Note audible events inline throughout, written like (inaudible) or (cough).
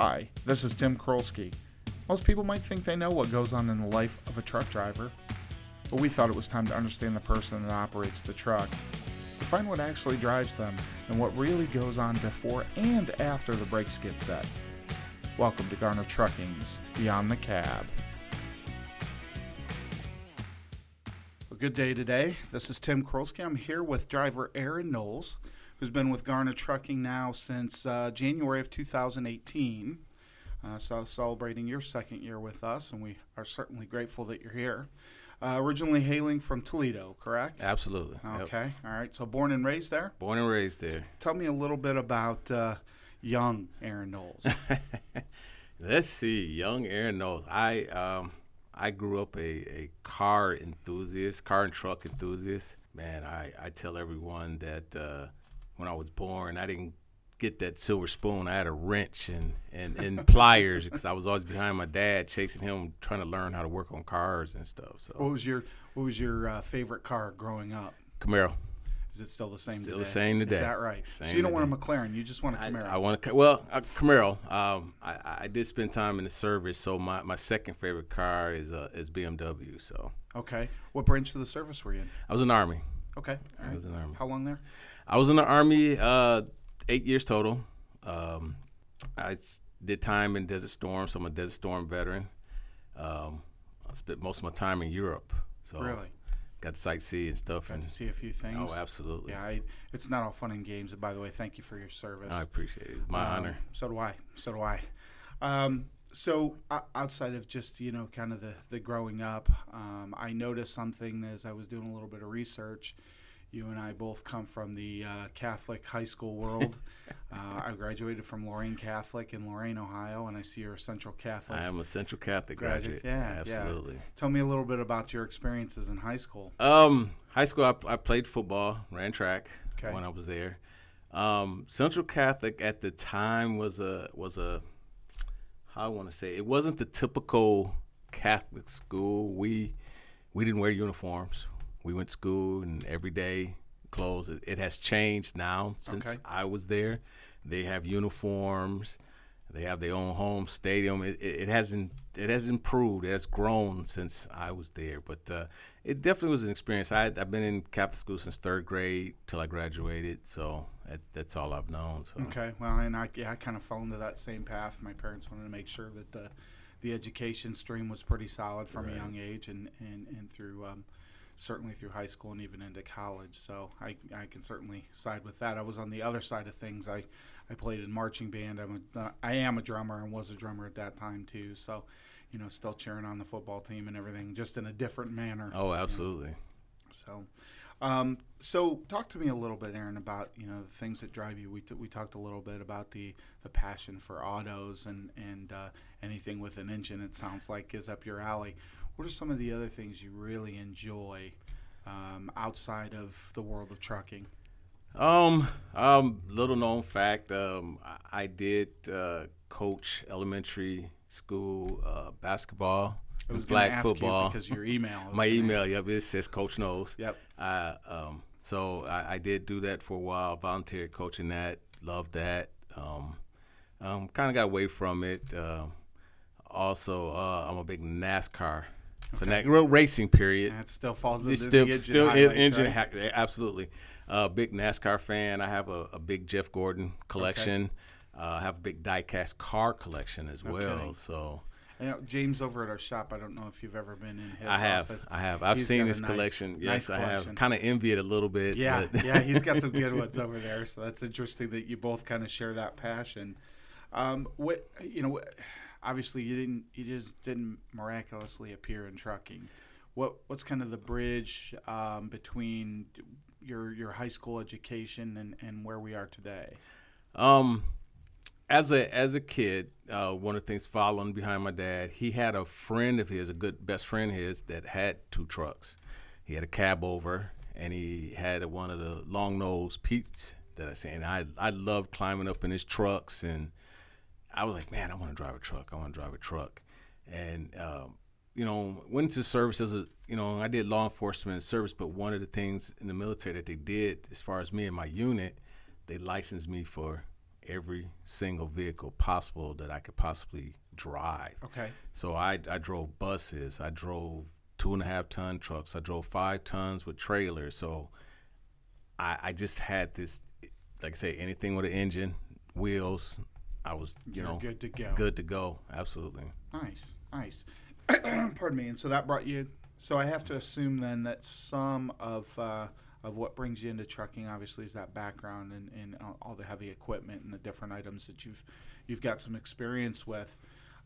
Hi, this is Tim Krolski. Most people might think they know what goes on in the life of a truck driver, but we thought it was time to understand the person that operates the truck, to find what actually drives them and what really goes on before and after the brakes get set. Welcome to Garner Trucking's Beyond the Cab. A good day today. This is Tim Krolski. I'm here with driver Aaron Knowles, who's been with Garner Trucking now since uh, January of 2018. Uh, so celebrating your second year with us, and we are certainly grateful that you're here. Uh, originally hailing from Toledo, correct? Absolutely. Yep. Okay. All right. So born and raised there. Born and raised there. Tell me a little bit about uh, young Aaron Knowles. (laughs) Let's see, young Aaron Knowles. I um, I grew up a, a car enthusiast, car and truck enthusiast. Man, I, I tell everyone that uh, when I was born, I didn't get that silver spoon. I had a wrench and, and, and (laughs) pliers because I was always behind my dad, chasing him, trying to learn how to work on cars and stuff. So what was your What was your uh, favorite car growing up? Camaro. Is it still the same? Still today? the same today. Is that right? Same so you don't want a. McLaren. You just want a Camaro. I want to well a Camaro. Um, I, I did spend time in the service, so my, my second favorite car is uh, is BMW. So okay. What branch of the service were you in? I was in the army. Okay. I was in the army. How long there? I was in the army uh, eight years total. Um, I did time in Desert Storm, so I'm a Desert Storm veteran. Um, I spent most of my time in Europe, so Really? got to sightsee and stuff. Got And to see a few things. oh, absolutely. Yeah, I, it's not all fun and games. By the way, thank you for your service. I appreciate it. My Um, honor. So do I. So do I. Um, so outside of just you know kind of the the growing up, um, I noticed something as I was doing a little bit of research. You and I both come from the uh, Catholic high school world. (laughs) uh, I graduated from Lorain Catholic in Lorain, Ohio, and I see you're a Central Catholic. I am a Central Catholic Graduate, graduate. yeah, yeah. absolutely. Tell me a little bit about your experiences in high school. Um, high school, I, I played football, ran track Okay. when I was there. Um, Central Catholic at the time was a was a how I want to say it wasn't the typical Catholic school. We we didn't wear uniforms. We went to school and everyday clothes. It, it has changed now since Okay. I was there. They have uniforms. They have their own home stadium. It, it, it hasn't it has improved. It has grown since I was there. But uh, it definitely was an experience. I, I've been in Catholic school since third grade till I graduated. So that, that's all I've known. So Okay, well, and I, yeah, I kind of fell into that same path. My parents wanted to make sure that the the education stream was pretty solid from a young age, and and and through um, certainly through high school and even into college. So I I can certainly side with that. I was on the other side of things. I I played in marching band. I'm a uh, am a drummer and was a drummer at that time too. So. You know, still cheering on the football team and everything, just in a different manner. oh, absolutely. So, um, so talk to me a little bit, Aaron, about you know the things that drive you. We, t- we talked a little bit about the, the passion for autos and and uh, anything with an engine. It sounds like is up your alley. What are some of the other things you really enjoy um, outside of the world of trucking? Um, um, little known fact. Um, I, I did uh, coach elementary school uh, basketball, I was and flag ask you football. because your email. (laughs) My email, ask. yep, it says Coach Knowles. Yep. Uh, um, so I, I did do that for a while, volunteered coaching that, loved that. Um, um, kind of got away from it. Um also, uh, I'm a big NASCAR fanatic. Real racing, period. That still falls into It's the still engine still engine right? hack absolutely. Uh, big NASCAR fan. I have a, a big Jeff Gordon collection. Uh, I have a big diecast car collection as well. Okay. So You know, James over at our shop. I don't know if you've ever been in his I have, office. I have, I've He's seen his nice- collection. nice Yes, I have. Kind of envy it a little bit. Yeah, yeah, he's got some good (laughs) ones over there. So that's interesting that you both kind of share that passion. Um, what you know, what- obviously you didn't, you just didn't miraculously appear in trucking. What what's kind of the bridge um, between your your high school education and, and where we are today? Um, as a as a kid, uh, one of the things following behind my dad, he had a friend of his, a good best friend of his, that had two trucks. He had a cab over, and he had one of the long nose Pete's that I seen. I I loved climbing up in his trucks, and I was like, man, I want to drive a truck. I want to drive a truck, and um, you know, went into service as a, you know, I did law enforcement service, but one of the things in the military that they did, as far as me and my unit, they licensed me for every single vehicle possible that I could possibly drive. Okay. So I, I drove buses, I drove two and a half ton trucks, I drove five tons with trailers. So I, I just had this, like I say, anything with an engine, wheels, I was, you You're know, good to go. good to go. Absolutely. Nice, nice. (clears throat) Pardon me. And so that brought you. So I have to assume then that some of uh, of what brings you into trucking, obviously, is that background and, and all the heavy equipment and the different items that you've you've got some experience with.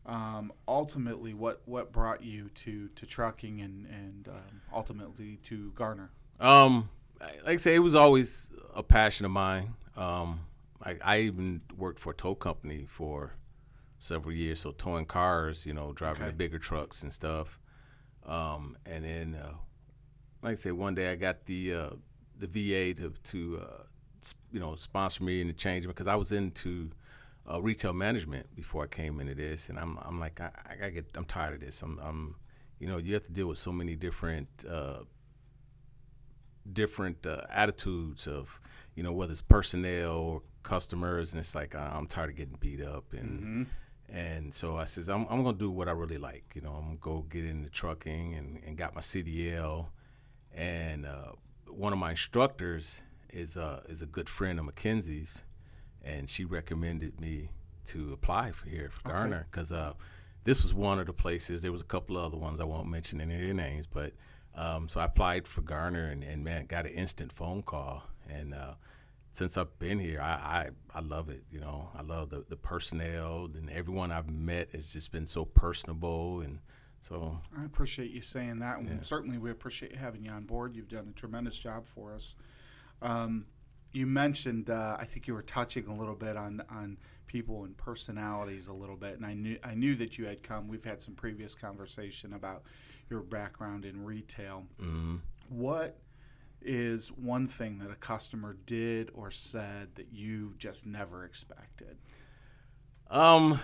Um, ultimately, what what brought you to to trucking and and um, ultimately to Garner? Um, like I say, it was always a passion of mine. Um, I, I even worked for a tow company for several years, so towing cars, you know, driving Okay. the bigger trucks and stuff. Um, and then, uh, like I said, one day I got the uh, the VA to to uh, you know sponsor me and to change because I was into uh, retail management before I came into this, and I'm I'm like I, I get I'm tired of this. I'm I'm you know you have to deal with so many different uh, different uh, attitudes of you know whether it's personnel or customers and it's like I'm tired of getting beat up and and so I says I'm, I'm gonna do what I really like you know I'm gonna go get into trucking and, and got my CDL and uh, one of my instructors is uh, is a good friend of Mackenzie's and she recommended me to apply for here for Garner because uh, this was one of the places. There was a couple of other ones I won't mention any of their names, but um, so I applied for Garner and, and man, got an instant phone call. And uh, since I've been here, I, I, I love it. You know, I love the, the personnel and everyone I've met has just been so personable and so I appreciate you saying that, and certainly we appreciate having you on board. You've done a tremendous job for us. Um, you mentioned, uh, I think you were touching a little bit on on people and personalities a little bit, and I knew I knew that you had come. We've had some previous conversation about your background in retail. What is one thing that a customer did or said that you just never expected? Um,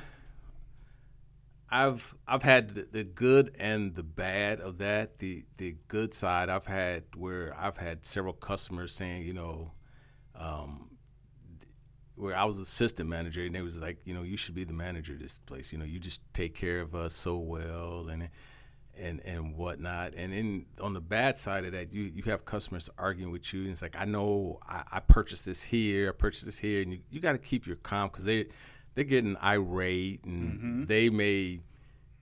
I've I've had the, good and the bad of that. The the good side I've had where I've had several customers saying, you know, um, where I was assistant manager and they was like, you know, you should be the manager of this place. You know, you just take care of us so well and and and whatnot. And then on the bad side of that, you you have customers arguing with you, and it's like, I know I, I purchased this here, I purchased this here, and you, you got to keep your calm because they they're getting irate, and mm-hmm. they may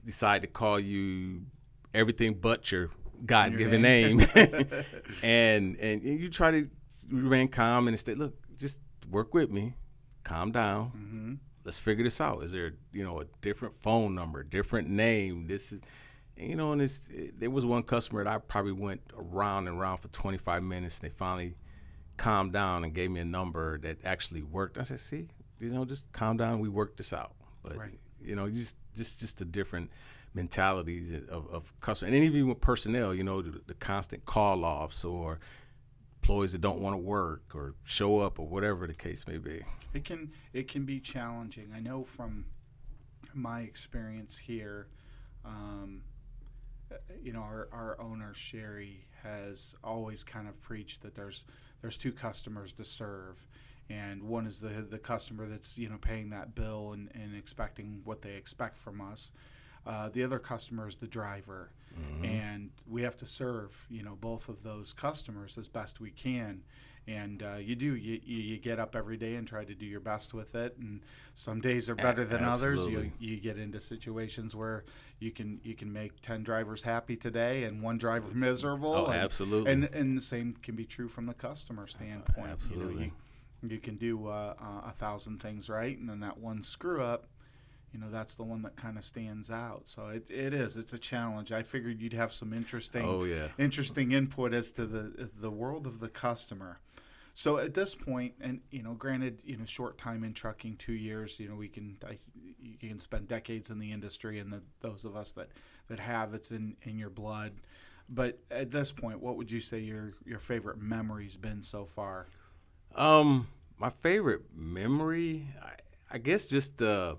decide to call you everything but your God given name, (laughs) (laughs) and and you try to remain calm and stay. Look, just work with me, calm down. Mm-hmm. Let's figure this out. Is there you know a different phone number, different name? This is you know, and it's, it, there was one customer that I probably went around and around for 25 minutes. And they finally calmed down and gave me a number that actually worked. I said, "See, you know, just calm down. We worked this out." But Right. you know, just just just the different mentalities of, of customers, and even with personnel. You know, the, the constant call offs or employees that don't want to work or show up or whatever the case may be. It can it can be challenging. I know from my experience here. Um, you know, our, our owner Sherry has always kind of preached that there's there's two customers to serve, and one is the the customer that's you know paying that bill and, and expecting what they expect from us. Uh, the other customer is the driver, and we have to serve you know both of those customers as best we can. And uh, you do you, you get up every day and try to do your best with it, and some days are better than others. You, you get into situations where you can you can make 10 drivers happy today and one driver (laughs) miserable Oh, and, absolutely. and and the same can be true from the customer standpoint You, know, absolutely. you, you can do uh, uh, a thousand things right and then that one screw up you know that's the one that kind of stands out so it, it is it's a challenge i figured you'd have some interesting Oh, yeah. interesting input as to the the world of the customer so at this point, and you know, granted, you know, short time in trucking, two years, you know, we can I, you can spend decades in the industry, and the, those of us that that have, it's in in your blood. But at this point, what would you say your your favorite memory's been so far? Um, my favorite memory, I, I guess, just uh,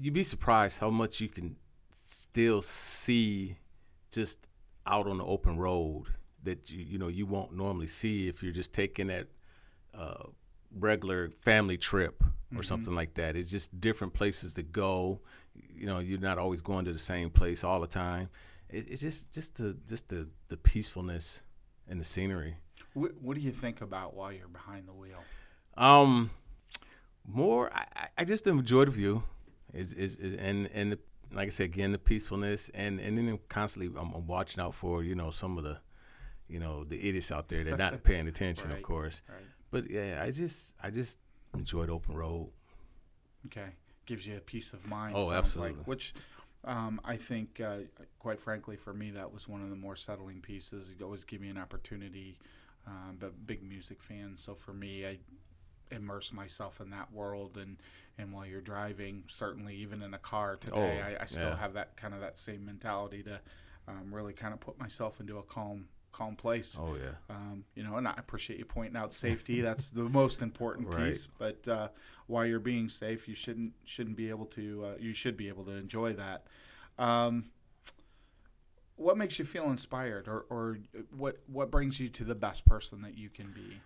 you'd be surprised how much you can still see just out on the open road that you you know you won't normally see if you're just taking that uh, regular family trip or something like that. It's just different places to go. You know, you're not always going to the same place all the time. It, it's just just the just the the peacefulness and the scenery. What, what do you think about while you're behind the wheel? Um, more I, I- I just enjoy the view, is is, is and and the, like I said again the peacefulness and and then constantly I'm, I'm watching out for you know some of the you know the idiots out there that are not (laughs) paying attention Right. of course. Right. But yeah, I just I just enjoy the open road. Okay, gives you a peace of mind. Oh, absolutely. Like, which um, I think, uh, quite frankly, for me, that was one of the more settling pieces. It always gave me an opportunity. Um, but big music fan, so for me, I immerse myself in that world. And and while you're driving, certainly even in a car today, Oh, I, I still yeah. have that kind of that same mentality to um, really kind of put myself into a calm calm place. Oh yeah. Um, you know, and I appreciate you pointing out safety. That's the most important (laughs) Right. piece. But uh, while you're being safe, you shouldn't shouldn't be able to. Uh, you should be able to enjoy that. Um, what makes you feel inspired, or, or what what brings you to the best person that you can be?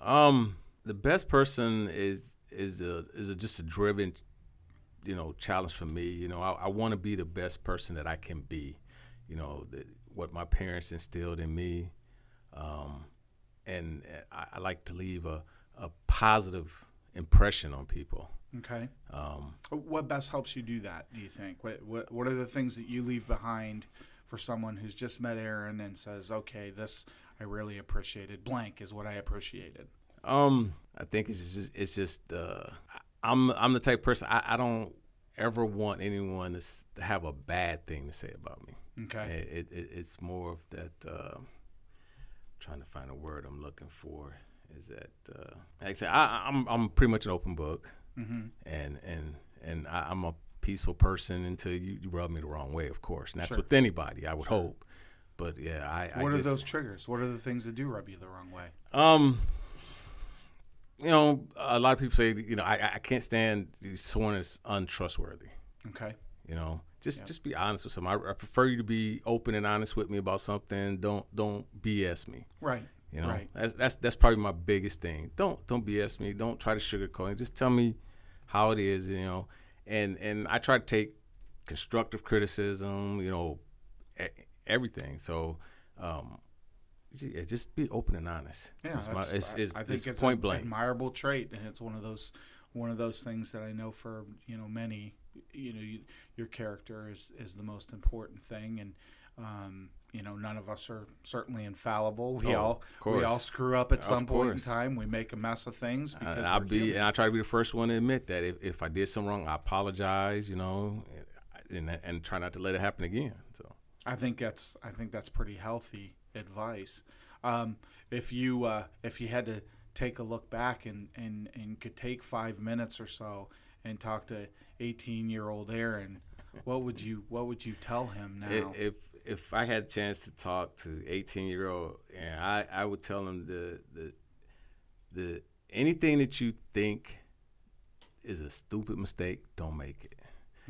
Um, the best person is is a is a, just a driven, you know, challenge for me. You know, I, I want to be the best person that I can be. You know, the, what my parents instilled in me, um, and I, I like to leave a a positive impression on people. Okay. Um, What best helps you do that? Do you think? What what what are the things that you leave behind for someone who's just met Aaron and says, "Okay, this I really appreciated. Blank is what I appreciated." Um, I think it's just, it's just uh, I'm I'm the type of person I, I don't ever want anyone to, have a bad thing to say about me. Okay. It, it, it's more of that. Uh, trying to find a word I'm looking for. Is that uh, like I said, I, I'm I'm pretty much an open book, Mm-hmm. and and and I, I'm a peaceful person until you, you rub me the wrong way, of course, and that's Sure. with anybody. I would hope, but yeah, I. What I are just, those triggers? What are the things that do rub you the wrong way? Um, you know, a lot of people say, you know, I, I can't stand someone that's untrustworthy. Okay. You know, just Yeah. just be honest with someone. I, I prefer you to be open and honest with me about something. Don't don't BS me. Right. You know, Right. that's that's that's probably my biggest thing. Don't don't BS me. Don't try to sugarcoat it. Just tell me how it is. You know, and and I try to take constructive criticism. You know, everything. So, um, yeah, just be open and honest. Yeah, it's, my, it's, I- it's, I think it's point an blank. admirable trait, and it's one of those one of those things that I know for you know many. You know, you, your character is is the most important thing, and um, you know none of us are certainly infallible. We Oh, all we all screw up at Of some point in time. We make a mess of things because and I'll be human. and I try to be the first one to admit that if, if I did something wrong, I apologize. You know, and and try not to let it happen again. So. I think that's I think that's pretty healthy advice. Um, if you uh, if you had to take a look back and, and, and could take five minutes or so and talk to eighteen year old Aaron, what would you what would you tell him now? If if I had a chance to talk to eighteen year old, and I I would tell him the the the anything that you think is a stupid mistake, don't make it.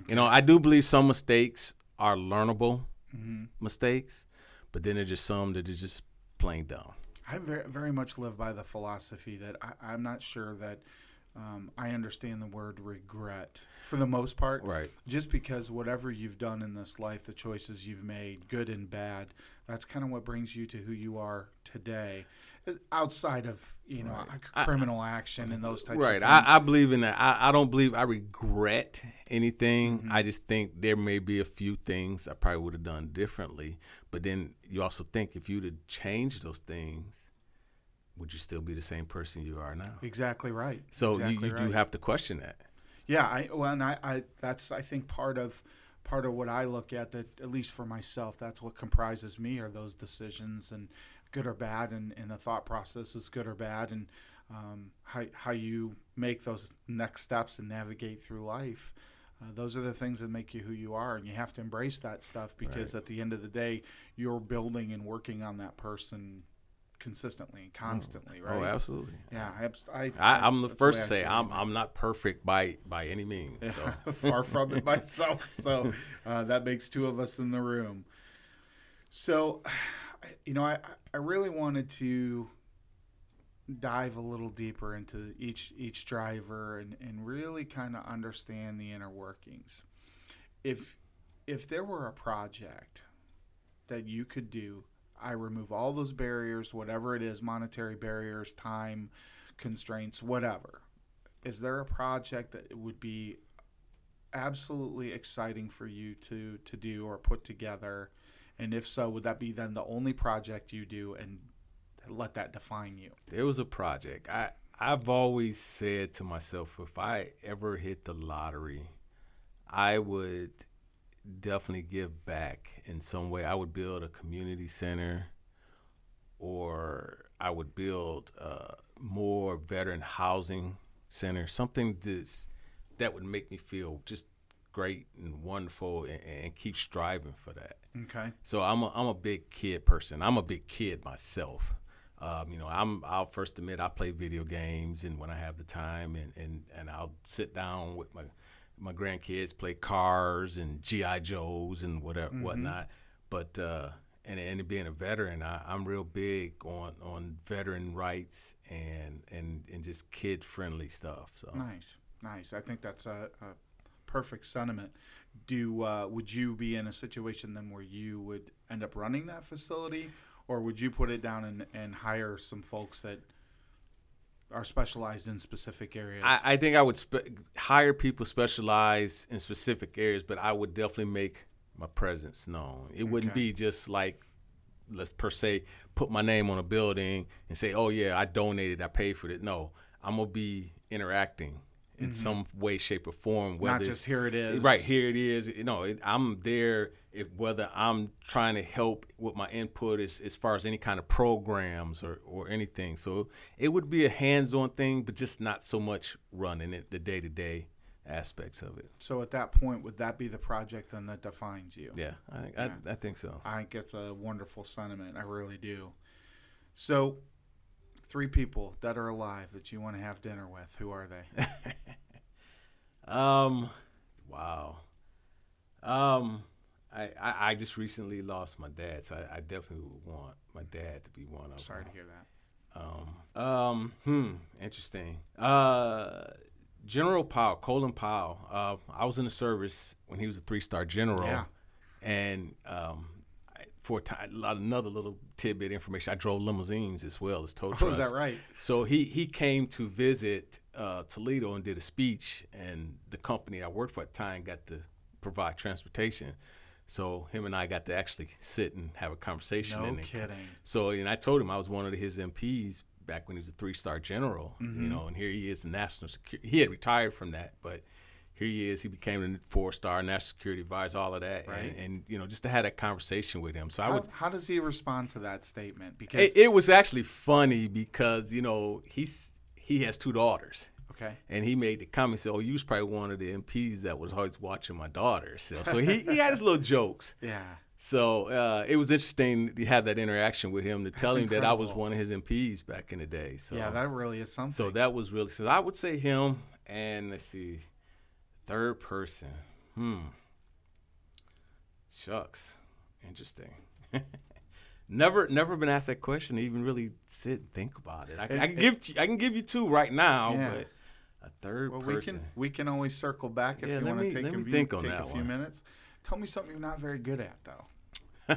You know, I do believe some mistakes are learnable Mhm. mistakes, but then there's just some that are just plain dumb. I very very much live by the philosophy that I, I'm not sure that um, I understand the word regret for the most part. Right. just because whatever you've done in this life, the choices you've made, good and bad, that's kind of what brings you to who you are today. Outside of you know Right. c- I- criminal action and those types Right. of things. I, I believe in that. I, I don't believe I regret anything. Mm-hmm. I just think there may be a few things I probably would have done differently. But then you also think if you'd have changed those things, would you still be the same person you are now? exactly right. So exactly you, you do have to question that. Yeah, I well, and I, I that's I think part of part of what I look at that at least for myself, that's what comprises me are those decisions and good or bad, and, and the thought process is good or bad, and um, how how you make those next steps and navigate through life. Uh, those are the things that make you who you are, and you have to embrace that stuff because Right. at the end of the day, you're building and working on that person consistently, and constantly, right? Oh, absolutely. Yeah, I, I, I, i'm the first to say I'm. I'm not perfect by by any means. So (laughs) far from it myself. So uh, that makes two of us in the room. So, you know, I, I really wanted to dive a little deeper into each each driver and, and really kind of understand the inner workings. If if there were a project that you could do, I remove all those barriers, whatever it is, monetary barriers, time constraints, whatever. Is there a project that would be absolutely exciting for you to to do or put together? And if so, would that be then the only project you do and let that define you? There was a project. I I've always said to myself, if I ever hit the lottery, I would definitely give back in some way. I would build a community center, or I would build uh, more veteran housing center, something that's, that would make me feel just great and wonderful, and, and keep striving for that. Okay. So I'm a, I'm a big kid person. I'm a big kid myself. Um, you know, I'm I'll first admit I play video games and when I have the time and, and, and I'll sit down with my my grandkids play cars and GI Joes and whatever mm-hmm. whatnot. But uh, and and being a veteran, I, I'm real big on, on veteran rights and and, and just kid friendly stuff. So nice, nice. I think that's a, a perfect sentiment. Do uh, would you be in a situation then where you would end up running that facility, or would you put it down and, and hire some folks that are specialized in specific areas? I, I think I would spe- hire people specialized in specific areas, but I would definitely make my presence known. It wouldn't be just like let's per se put my name on a building and say, "Oh yeah, I donated, I paid for it." No, I'm gonna be interacting in mm-hmm. some way, shape, or form. Whether Not just here it is. Right here it is. You know, it, I'm there. If whether I'm trying to help with my input as, as far as any kind of programs or, or anything. So it would be a hands-on thing, but just not so much running it the day-to-day aspects of it. So at that point, would that be the project then that defines you? Yeah, I, yeah. I, I think so. I think it's a wonderful sentiment. I really do. So three people that are alive that you want to have dinner with. Who are they? (laughs) um, wow. Um, I, I, I just recently lost my dad, so I, I, definitely would want my dad to be one of Sorry them. to hear that. Um, um, hmm, interesting. Uh, General Powell, Colin Powell. Uh, I was in the service when he was a three-star general, yeah. and um, for a time, another little tidbit information. I drove limousines as well as tow trucks. Oh, is that right? So he he came to visit uh, Toledo and did a speech, and the company I worked for at the time got to provide transportation. So him and I got to actually sit and have a conversation. No and kidding. So and I told him I was one of his MPs back when he was a three star general. Mm-hmm. You know, and here he is, the national security. He had retired from that, but here he is. He became a four star national security advisor, all of that, right. and, and, you know just to have that conversation with him. So how, I would. How does he respond to that statement? Because it, it, was actually funny because you know he's he has two daughters. Okay. And he made the comment, said, "Oh, you was probably one of the MPs that was always watching my daughter." So, so he, he had his little (laughs) jokes. Yeah. So uh, it was interesting to have that interaction with him to That's tell him incredible. that I was one of his MPs back in the day. So yeah, that really is something. So that was really. So I would say him, and let's see, Third person. Hmm. Shucks. Interesting. (laughs) never never been asked that question. Even really sit and think about it. I, it, I can it, give you, I can give you two right now, yeah. but a third well, person. we can we can always circle back if yeah, you want to take, a, view, take a few one. minutes. Tell me something you're not very good at though. (laughs)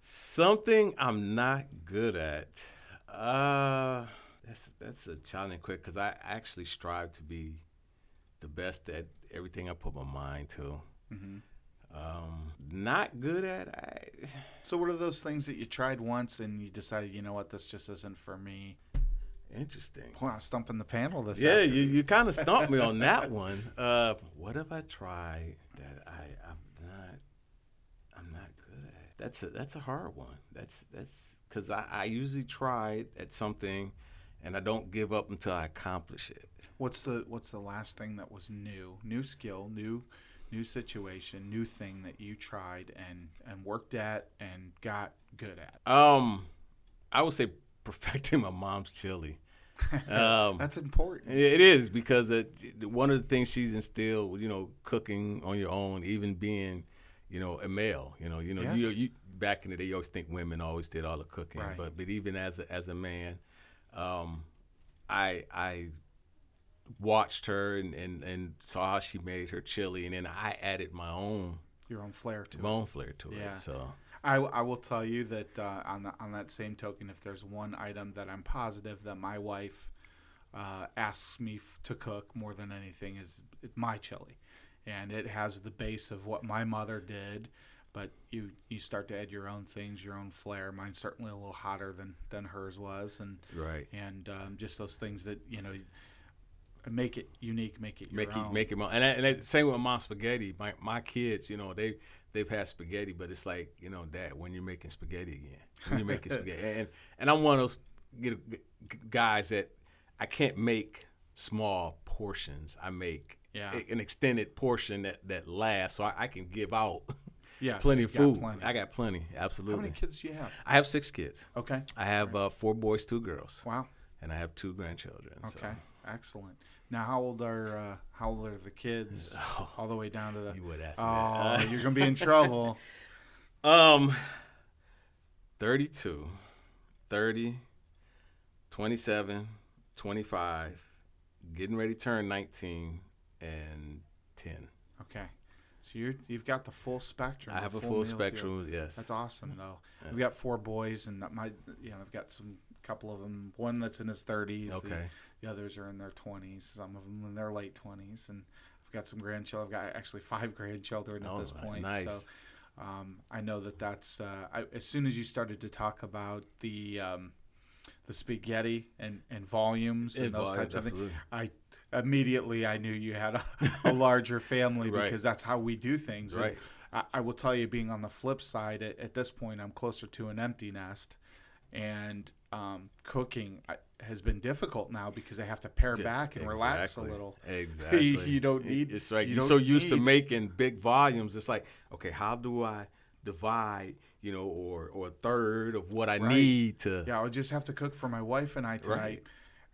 something I'm not good at. Uh, that's that's a challenging quick because I actually strive to be the best at everything I put my mind to. Mm-hmm. Um, not good at. I, so, what are those things that you tried once and you decided, you know what, this just isn't for me? Interesting. Wow, stumping the panel this. Yeah, you, you kind of stumped me on that (laughs) one. Uh, what have I tried that I I'm not I'm not good at? That's a that's a hard one. That's that's because I, I usually try at something, and I don't give up until I accomplish it. What's the What's the last thing that was new, new skill, new new situation, new thing that you tried and and worked at and got good at? Um, I would say perfecting my mom's chili. (laughs) Um, That's important. It is because it, one of the things she's instilled, you know, cooking on your own, even being, you know, a male. You know, you know, yeah. you, you back in the day, you always think women always did all the cooking, right. but but even as a, as a man, um, I I watched her and, and, and saw how she made her chili, and then I added my own Your own flair to my it. own flair to Yeah. it. So I, I will tell you that uh, on the, on that same token, if there's one item that I'm positive that my wife uh, asks me f- to cook more than anything is it's my chili, and it has the base of what my mother did. But you you start to add your own things, your own flair. Mine's certainly a little hotter than than hers was, and right. and um, just those things that you know make it unique, make it your make own. it make it more. And, I, and I, same with my spaghetti. My my kids, you know, they they've had spaghetti, but it's like you know, Dad, when you're making spaghetti again, when you're making (laughs) spaghetti, and and I'm one of those you know, guys that I can't make small portions. I make Yeah. an extended portion that that lasts, so I, I can give out (laughs) yeah, plenty you of food. plenty. I got plenty, Absolutely. How absolutely. many kids do you have? I have six kids. Okay. I have uh, four boys, two girls, Wow. and I have two grandchildren. so- Okay, excellent. Now, how old are uh, how old are the kids? (laughs) All the way down to the. You would ask me Oh, that. (laughs) you're gonna be in trouble. Um, 32, 30, 27, 25, getting ready to turn 19, and 10. So you're you've got the full spectrum. I have a full meal deal. spectrum, yes. That's awesome, though. We've got four boys, and my you know I've got some couple of them. One that's in his 30s. the- Okay. The, others are in their 20s. Some of them in their late 20s, and I've got some grandchildren. I've got actually five (laughs) grandchildren Oh, at this point. nice. So um, I know that that's uh, I, as soon as you started to talk about the um, the spaghetti and, and volumes and, And those volumes, types of things. I immediately I knew you had a, (laughs) a larger family Right. because that's how we do things. Right. I, I will tell you, being on the flip side, at, at this point, I'm closer to an empty nest, and um, cooking has been difficult now because I have to pare back and relax a little. (laughs) Exactly. You don't need- It's like you you're so used to making big volumes. It's like, okay, how do I divide, you know, or or a third of what I Right. need to? Yeah, I'll just have to cook for my wife and I tonight. Right.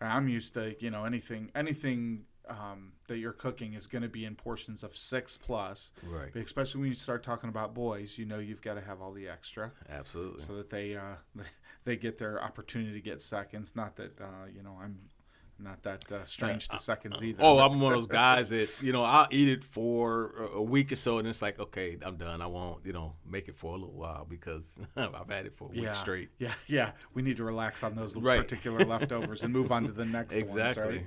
I'm used to, you know, anything anything um, that you're cooking is going to be in portions of six plus. Right. But especially when you start talking about boys, you know you've got to have all the extra Absolutely. so that they uh, (laughs) they get their opportunity to get seconds. Not that uh, you know I'm not that uh, strange to seconds either. Oh, I'm one of those guys that you know I'll eat it for a- a week or so, and it's like, okay, I'm done. I won't, you know, make it for a little while because (laughs) I've had it for a week yeah, straight. Yeah, yeah. We need to relax on those Right. particular leftovers and move on to the (laughs) next Exactly. ones. Right?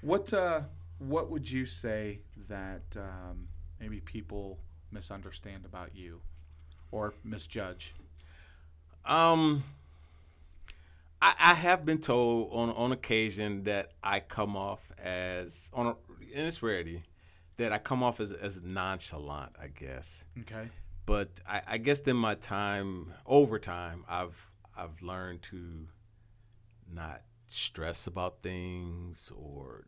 What uh, what would you say that um, maybe people misunderstand about you or misjudge? Um, I, I have been told on on occasion that I come off as on a, and it's rarity that I come off as as nonchalant, I guess. Okay. But I, I guess in my time over time, I've I've learned to not stress about things or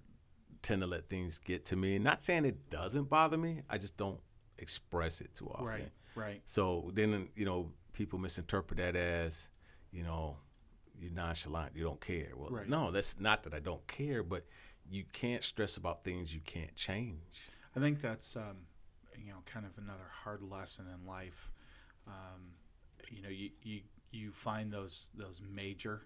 tend to let things get to me. Not saying it doesn't bother me, I just don't express it too often. Right. Right. So then, you know, people misinterpret that as, you know, you're nonchalant, you don't care. Well, Right. no, that's not that I don't care, but you can't stress about things you can't change. I think that's um, you know kind of another hard lesson in life. Um, you know, you, you you find those those major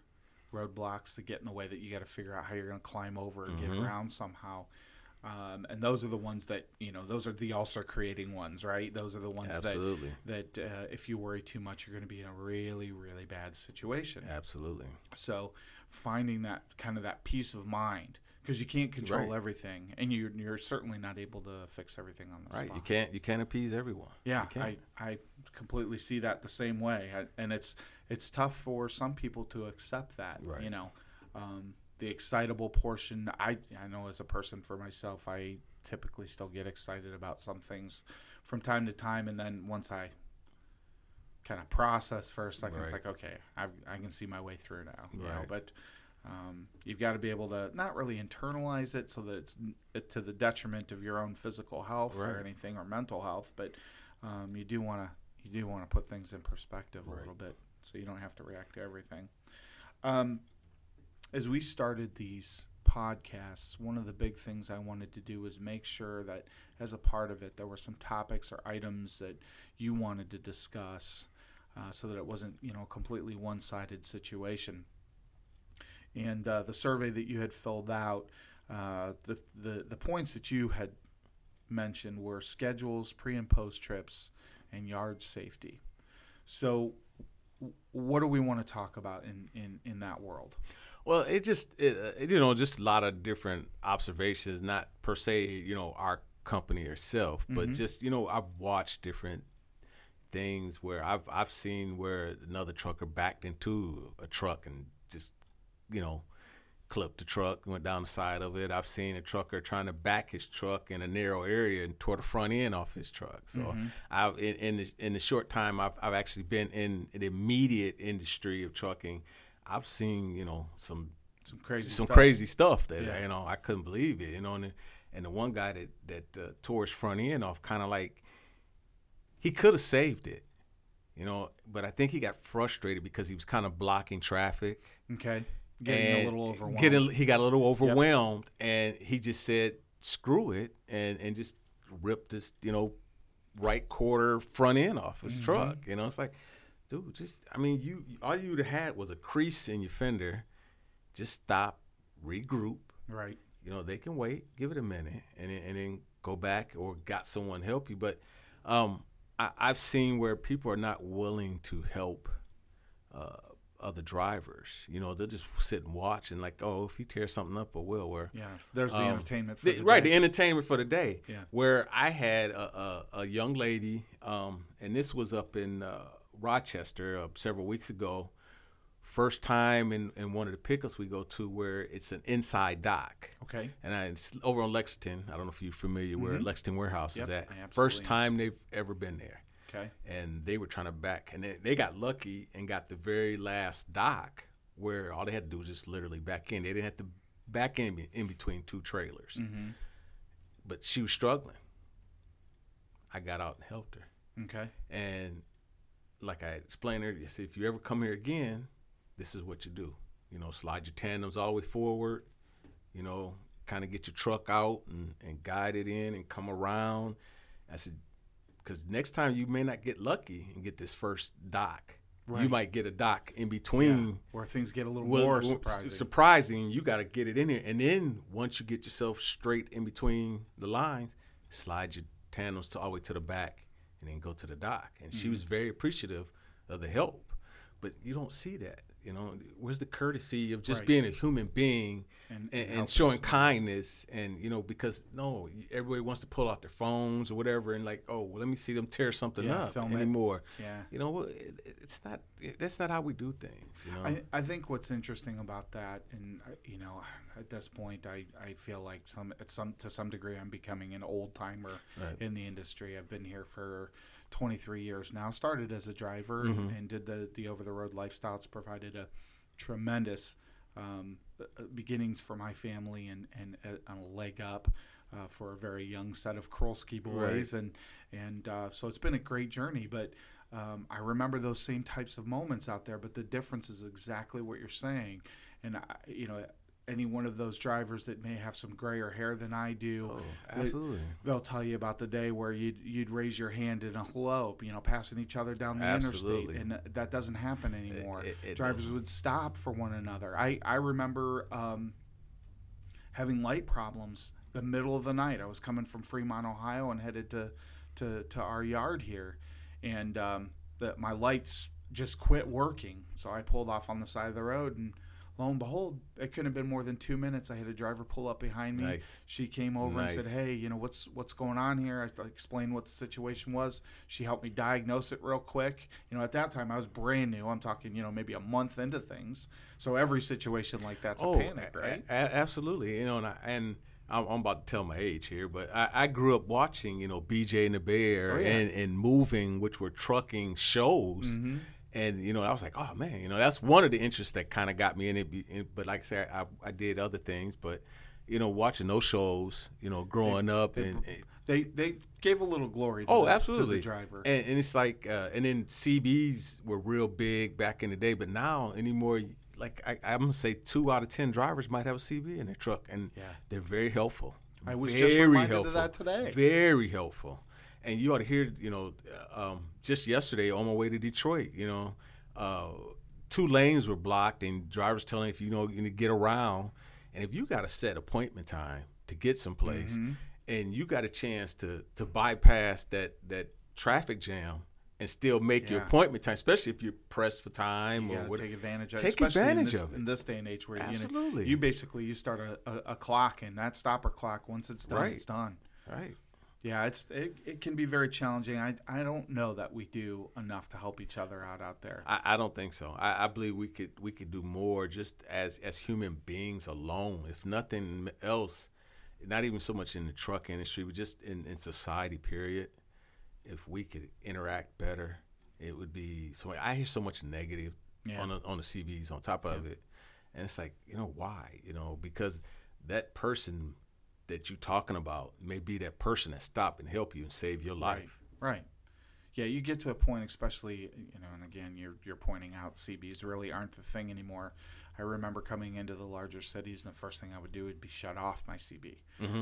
roadblocks that get in the way that you got to figure out how you're going to climb over and get around somehow. Um, and those are the ones that you know. Those are the ulcer creating ones, right? Those are the ones Absolutely. that that uh, if you worry too much, you're going to be in a really really bad situation. Absolutely. So finding that kind of that peace of mind because you can't control Right. everything, and you you're certainly not able to fix everything on the Right. spot. You can't you can't appease everyone. Yeah. I, I completely see that the same way, I, and it's it's tough for some people to accept that. Right. You know, um, the excitable portion. I I know as a person for myself, I typically still get excited about some things from time to time, and then once I kind of process for a second, it's like okay, I I can see my way through now. You know, Right. but. Um, you've got to be able to not really internalize it so that it's it, to the detriment of your own physical health or anything or mental health, but um, you do want to you do want to put things in perspective a little bit so you don't have to react to everything. Um, as we started these podcasts, one of the big things I wanted to do was make sure that as a part of it, there were some topics or items that you wanted to discuss, uh, so that it wasn't you know a completely one sided situation. and uh, the survey that you had filled out, uh, the, the the points that you had mentioned were schedules, pre and post trips, and yard safety. So, what do we want to talk about in, in, in that world? Well, it just it, it, you know just a lot of different observations, not per se you know our company itself, but Mm-hmm. just you know I've watched different things where I've I've seen where another trucker backed into a truck and just you know clipped the truck, and went down the side of it. I've seen a trucker trying to back his truck in a narrow area and tore the front end off his truck. So Mm-hmm. I've in in the, in the short time I've I've actually been in the immediate industry of trucking. I've seen you know some Some crazy some stuff. crazy stuff that Yeah. you know I couldn't believe it. You know, and the, and the one guy that that uh, tore his front end off, kind of like he could have saved it, you know, but I think he got frustrated because he was kind of blocking traffic. Okay. Getting a little overwhelmed. Getting, he got a little overwhelmed, and he just said, "Screw it," and and just ripped this, you know, right quarter front end off Mm-hmm. his truck. You know, it's like, dude, just I mean, you all you'd have had was a crease in your fender. Just stop, regroup. right. You know, they can wait, give it a minute, and then, and then go back or got someone help you. But um, I, I've seen where people are not willing to help uh, other drivers. You know, they'll just sit and watch and like, oh, if he tears something up, I will. Where Yeah. There's the um, entertainment for the- the right, the entertainment for the day. Yeah. Where I had a, a, a young lady, um, and this was up in uh, Rochester uh, several weeks ago. First time in, in one of the pickups we go to where it's an inside dock. Okay. And I, it's over on Lexington. I don't know if you're familiar where Lexington Warehouse is Mm-hmm. At. First am. time they've ever been there. Okay. And they were trying to back, and they, they got lucky and got the very last dock where all they had to do was just literally back in. They didn't have to back in in between two trailers. Mm-hmm. But she was struggling. I got out and helped her. Okay. And like I explained earlier, if you ever come here again, this is what you do. You know, slide your tandems all the way forward, you know, kind of get your truck out and, and guide it in and come around. I said, because next time you may not get lucky and get this first dock. You might get a dock in between Where things get a little well, more surprising. surprising, you got to get it in there, and then once you get yourself straight in between the lines, slide your tandems to all the way to the back, and then go to the dock. And she Mm-hmm. was very appreciative of the help, but you don't see that. You know, where's the courtesy of just Right. being a human being And- and, and showing kindness? And you know, because no, everybody wants to pull out their phones or whatever, and like, oh, well, let me see them tear something Yeah, up film it. anymore. Yeah. You know, it, it's not. That's not how we do things. You know. I, I think what's interesting about that, and uh, you know, at this point, I, I feel like some at some to some degree, I'm becoming an old timer Right. in the industry. I've been here for 23 years now. Started as a driver Mm-hmm. and did the the over the road lifestyle. It's provided a tremendous um, uh, beginnings for my family and and a, and a leg up. Uh, for a very young set of Krolski boys, and and uh, so it's been a great journey. But um, I remember those same types of moments out there. But the difference is exactly what you're saying, and I, you know, any one of those drivers that may have some grayer hair than I do, Oh, absolutely. they'll tell you about the day where you'd you'd raise your hand in a hello, you know, passing each other down the Absolutely. interstate, and that doesn't happen anymore. it- it Drivers doesn't. would stop for one another. I I remember um, having light problems the middle of the night. I was coming from Fremont, Ohio, and headed to to, to our yard here, and um, the, my lights just quit working. So I pulled off on the side of the road, and lo and behold, it couldn't have been more than two minutes. I had a driver pull up behind me. Nice. She came over and said, "Hey, you know what's what's going on here?" I explained what the situation was. She helped me diagnose it real quick. You know, at that time I was brand new. I'm talking, you know, maybe a month into things. So every situation like that's a panic, a- right? a- absolutely. You know, and, I, and I'm, I'm about to tell my age here, but I, I grew up watching, you know, BJ and the Bear Oh, yeah. and, and moving, which were trucking shows. Mm-hmm. And you know, I was like, oh man, you know, that's one of the interests that kind of got me in it. Be- But like I said, I, I did other things. But you know, watching those shows, you know, growing up, and, and They they gave a little glory. To Oh, the, absolutely. To the driver. And, and it's like, uh, and then CBs were real big back in the day, but now anymore, like I, I'm gonna say, two out of ten drivers might have a CB in their truck, and Yeah. they're very helpful. I was very just reminded of helpful. that today. Very helpful, and you ought to hear, you know, um, just yesterday on my way to Detroit, you know, uh, two lanes were blocked and drivers telling if you know you need to get around, and if you got a set appointment time to get someplace, Mm-hmm. and you got a chance to to bypass that that traffic jam and still make your appointment time, especially if you're pressed for time You or gotta take advantage of it. Take advantage this, of it. in this day and age where you, know, Absolutely. you basically you start a, a, a clock and that stopper clock once it's done Right. it's done. Right. Yeah, it's it, it can be very challenging. I I don't know that we do enough to help each other out out there. I, I don't think so. I, I believe we could we could do more just as as human beings alone, if nothing else. Not even so much in the truck industry, but just in, in society. Period. If we could interact better, it would be. So I hear so much negative Yeah. on the, on the CBs on top of it, and it's like you know why? You know because that person that you're talking about may be that person that stop and help you and save your life. Right. right. Yeah, you get to a point, especially you know, and again, you're you're pointing out CBs really aren't the thing anymore. I remember coming into the larger cities, and the first thing I would do would be shut off my CB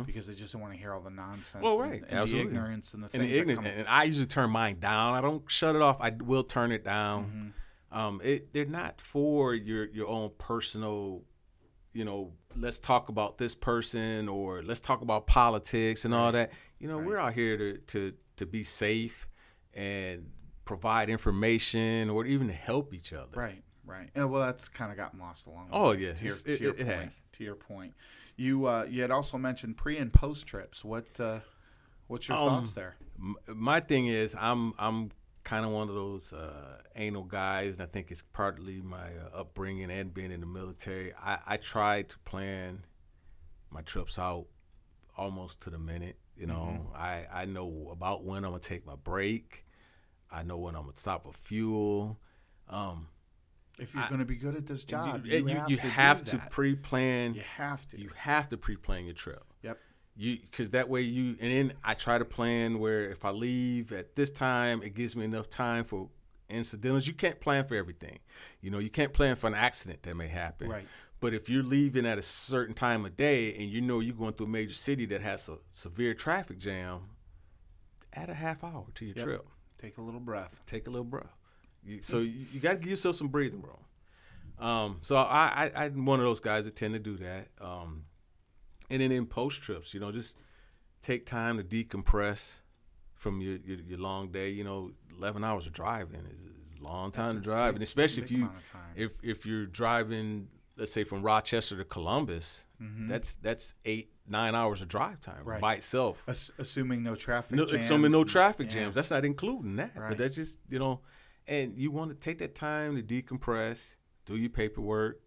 because I just don't want to hear all the nonsense, Mm-hmm. Well, right, and, the absolutely. ignorance, and the and things the that ignorant, and I usually turn mine down. I don't shut it off. I will turn it down. Mm-hmm. Um, it, they're not for your your own personal. You know, let's talk about this person, or let's talk about politics and all that. You know, we're out here to to to be safe and provide information, or even help each other. Right, right. Yeah, well, that's kind of gotten lost along. the Oh, way, yeah, to your, to it- your it point. To your point, you uh, you had also mentioned pre and post trips. What uh, what's your Um, thoughts there? M- my thing is I'm I'm kind of one of those uh, anal guys, and I think it's partly my uh, upbringing and being in the military. I, I try to plan my trips out almost to the minute. You know, I I know about when I'm gonna take my break. I know when I'm gonna stop for fuel. Um, If you're going to be good at this job, you, you, you, have you to, have to pre-plan. You have to. You have to pre-plan your trip. You because that way you and then I try to plan where if I leave at this time, it gives me enough time for incidentals. You can't plan for everything, you know. You can't plan for an accident that may happen. Right. But if you're leaving at a certain time of day and you know you're going through a major city that has a severe traffic jam, add a half hour to your Yep. trip. Take a little breath. Take a little breath. You, so you, you got to give yourself some breathing room. Um, so I, I I'm one of those guys that tend to do that. Um, and then in post trips, you know, just take time to decompress from your, your, your long day. You know, 11 hours of driving is, is a long time to drive, and especially if you amount of time. if if you're driving, let's say from Rochester to Columbus, that's that's eight nine hours of drive time Mm-hmm. Right. by itself. Ass- assuming no traffic No, jams. assuming no traffic yeah. jams. That's not including that. Right. But that's just you know, and you want to take that time to decompress, do your paperwork,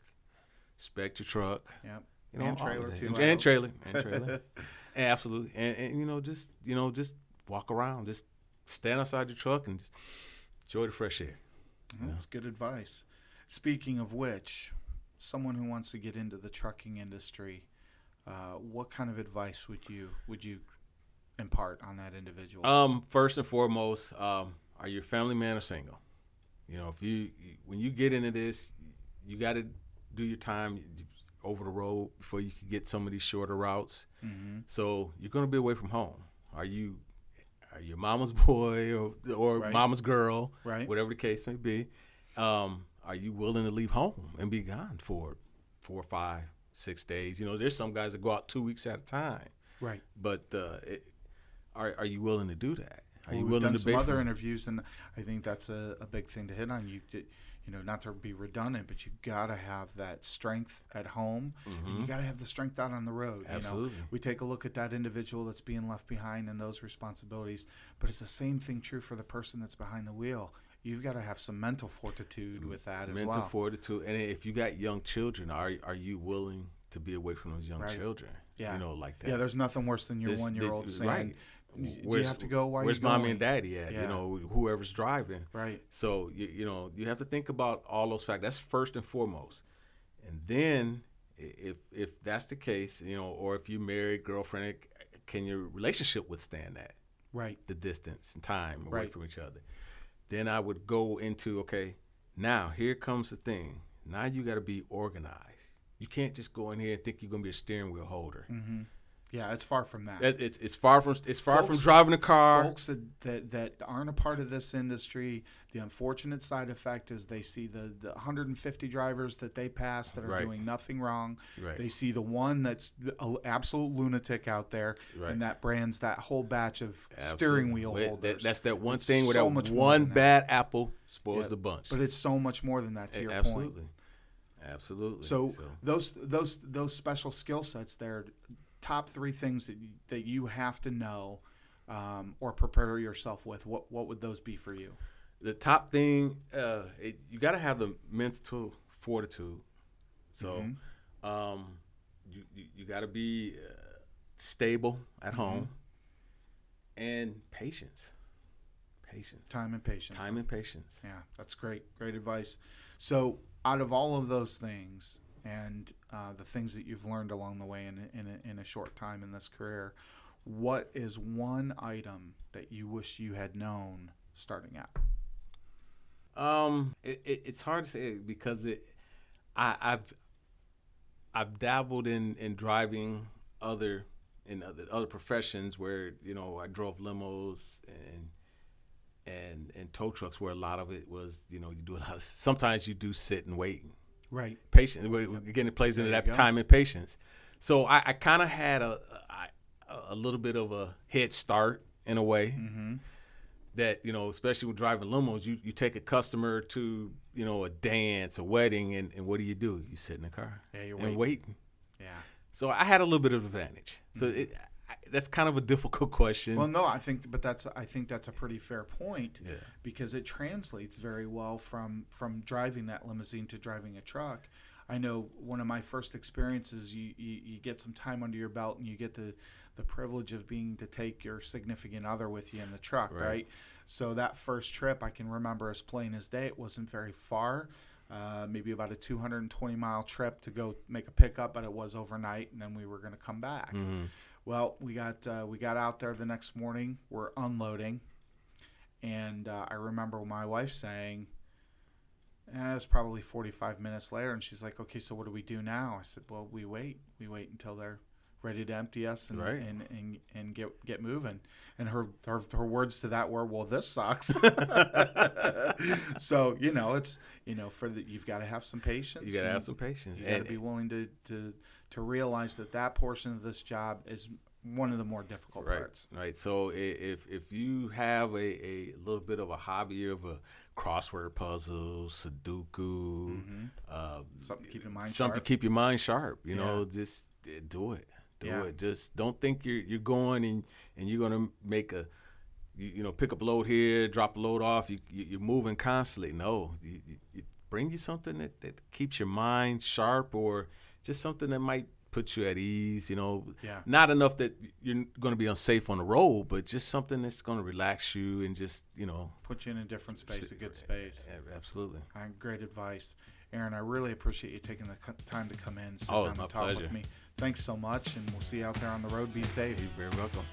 inspect your truck, Yep. You know, and all trailer too. and, I and trailer, and trailer, (laughs) absolutely, and, and you know, just you know, just walk around, just stand outside your truck and just enjoy the fresh air. That's good advice. Speaking of which, someone who wants to get into the trucking industry, uh, what kind of advice would you would you impart on that individual? Um, first and foremost, um, are you a family man or single? You know, if you when you get into this, you got to do your time over the road before you can get some of these shorter routes. mm-hmm. So you're going to be away from home. Are you are you mama's (laughs) boy or or Right. mama's girl, Right. whatever the case may be? Um, are you willing to leave home and be gone for four, five, six days? You know, there's some guys that go out two weeks at a time. Right. But uh, it, are are you willing to do that? Are Well, you we've done to some other interviews, and I think that's a, a big thing to hit on. You, you know, not to be redundant, but you gotta have that strength at home, and you gotta have the strength out on the road. You know, Mm-hmm. Absolutely. we take a look at that individual that's being left behind and those responsibilities, but it's the same thing true for the person that's behind the wheel. You've got to have some mental fortitude with that as well. mental fortitude? And if you got young children, are are you willing to be away from those young Right. children? Yeah. you know, like that. yeah, there's nothing worse than your one year old saying, right. "Do you have to go? Why where's mommy and daddy at? Yeah. You know, whoever's driving. Right. So you, you know you have to think about all those factors. That's first and foremost, and then if if that's the case, you know, or if you married, girlfriend, can your relationship withstand that? Right. the distance and time away Right. from each other. Then I would go into okay, now here comes the thing. Now you got to be organized. You can't just go in here and think you're gonna be a steering wheel holder. Mm-hmm. Yeah, it's far from that. It, it's it's far from it's far from driving a car. Folks that, that that aren't a part of this industry, the unfortunate side effect is they see the, the 150 drivers that they pass that are Right. doing nothing wrong. Right. They see the one that's an absolute lunatic out there, Right. and that brands that whole batch of steering wheel Well, holders. that- that's that one It's thing where so that much one that. bad apple spoils Yeah, the bunch. But it's so much more than that. To A- your absolutely, point. absolutely. So, those those those special skill sets there, top three things that you, that you have to know um, or prepare yourself with. What what would those be for you? the top thing uh, it, you got to have the mental fortitude. So, Mm-hmm. um, you you, you got to be uh, stable at Mm-hmm. home and patience. Patience. Time and patience. Time and patience. Yeah, that's great. Great advice. So, out of all of those things and uh, the things that you've learned along the way in in, a, in a short time in this career, what is one item that you wish you had known starting out? Um, it, it, it's hard to say because it, I, I've, I've dabbled in, in driving other in other, other professions where you know I drove limos and and and tow trucks where a lot of it was you know you do a lot of sometimes you do sit and wait Right. patience again it plays into There you that time and patience so I, I kind of had a, a a little bit of a head start in a way Mm-hmm. that you know especially with driving limos you, you take a customer to you know a dance a wedding and, and what do you do you sit in the car Yeah, you're and waiting. waiting Yeah. so I had a little bit of advantage so it, I, that's kind of a difficult (laughs) question. Well, no, I think, but that's I think that's a pretty fair point Yeah. because it translates very well from from driving that limousine to driving a truck. I know one of my first experiences, you, you, you get some time under your belt and you get the the privilege of being to take your significant other with you in the truck, right? Right. So that first trip, I can remember as plain as day. It wasn't very far. Uh, maybe about a 220 mile trip to go make a pickup, but it was overnight, and then we were going to come back. Mm-hmm. Well, we got uh, we got out there the next morning. We're unloading, and uh, I remember my wife saying, eh, "It's probably 45 minutes later," and she's like, "Okay, so what do we do now?" I said, "Well, we wait. We wait until they're ready to empty us and Right. and, and, and get get moving." And her, her her words to that were, "Well, this sucks." (laughs) so you know, it's you know, for the you've got to have some patience. You got to have some patience you got to be willing to, to to realize that that portion of this job is one of the more difficult right parts. right so if if you have a, a little bit of a hobby of a crossword puzzle sudoku uh, Something to keep in mind. Sharp. Something to keep your mind sharp. You Yeah. know, just do it. Do Yeah. it. Just don't think you're you're going and and you're gonna make a you, you know pick up a load here, drop a load off. You, you you're moving constantly. No, you, you bring you something that, that keeps your mind sharp or just something that might put you at ease. You know, Yeah. not enough that you're going to be unsafe on the road, but just something that's going to relax you and just you know. Put you in a different space, a good space. Absolutely. Great advice, Aaron. I really appreciate you taking the time to come in, sit Oh, down, and talk pleasure. with me. Thanks so much, and we'll see you out there on the road. Be safe. You're very welcome.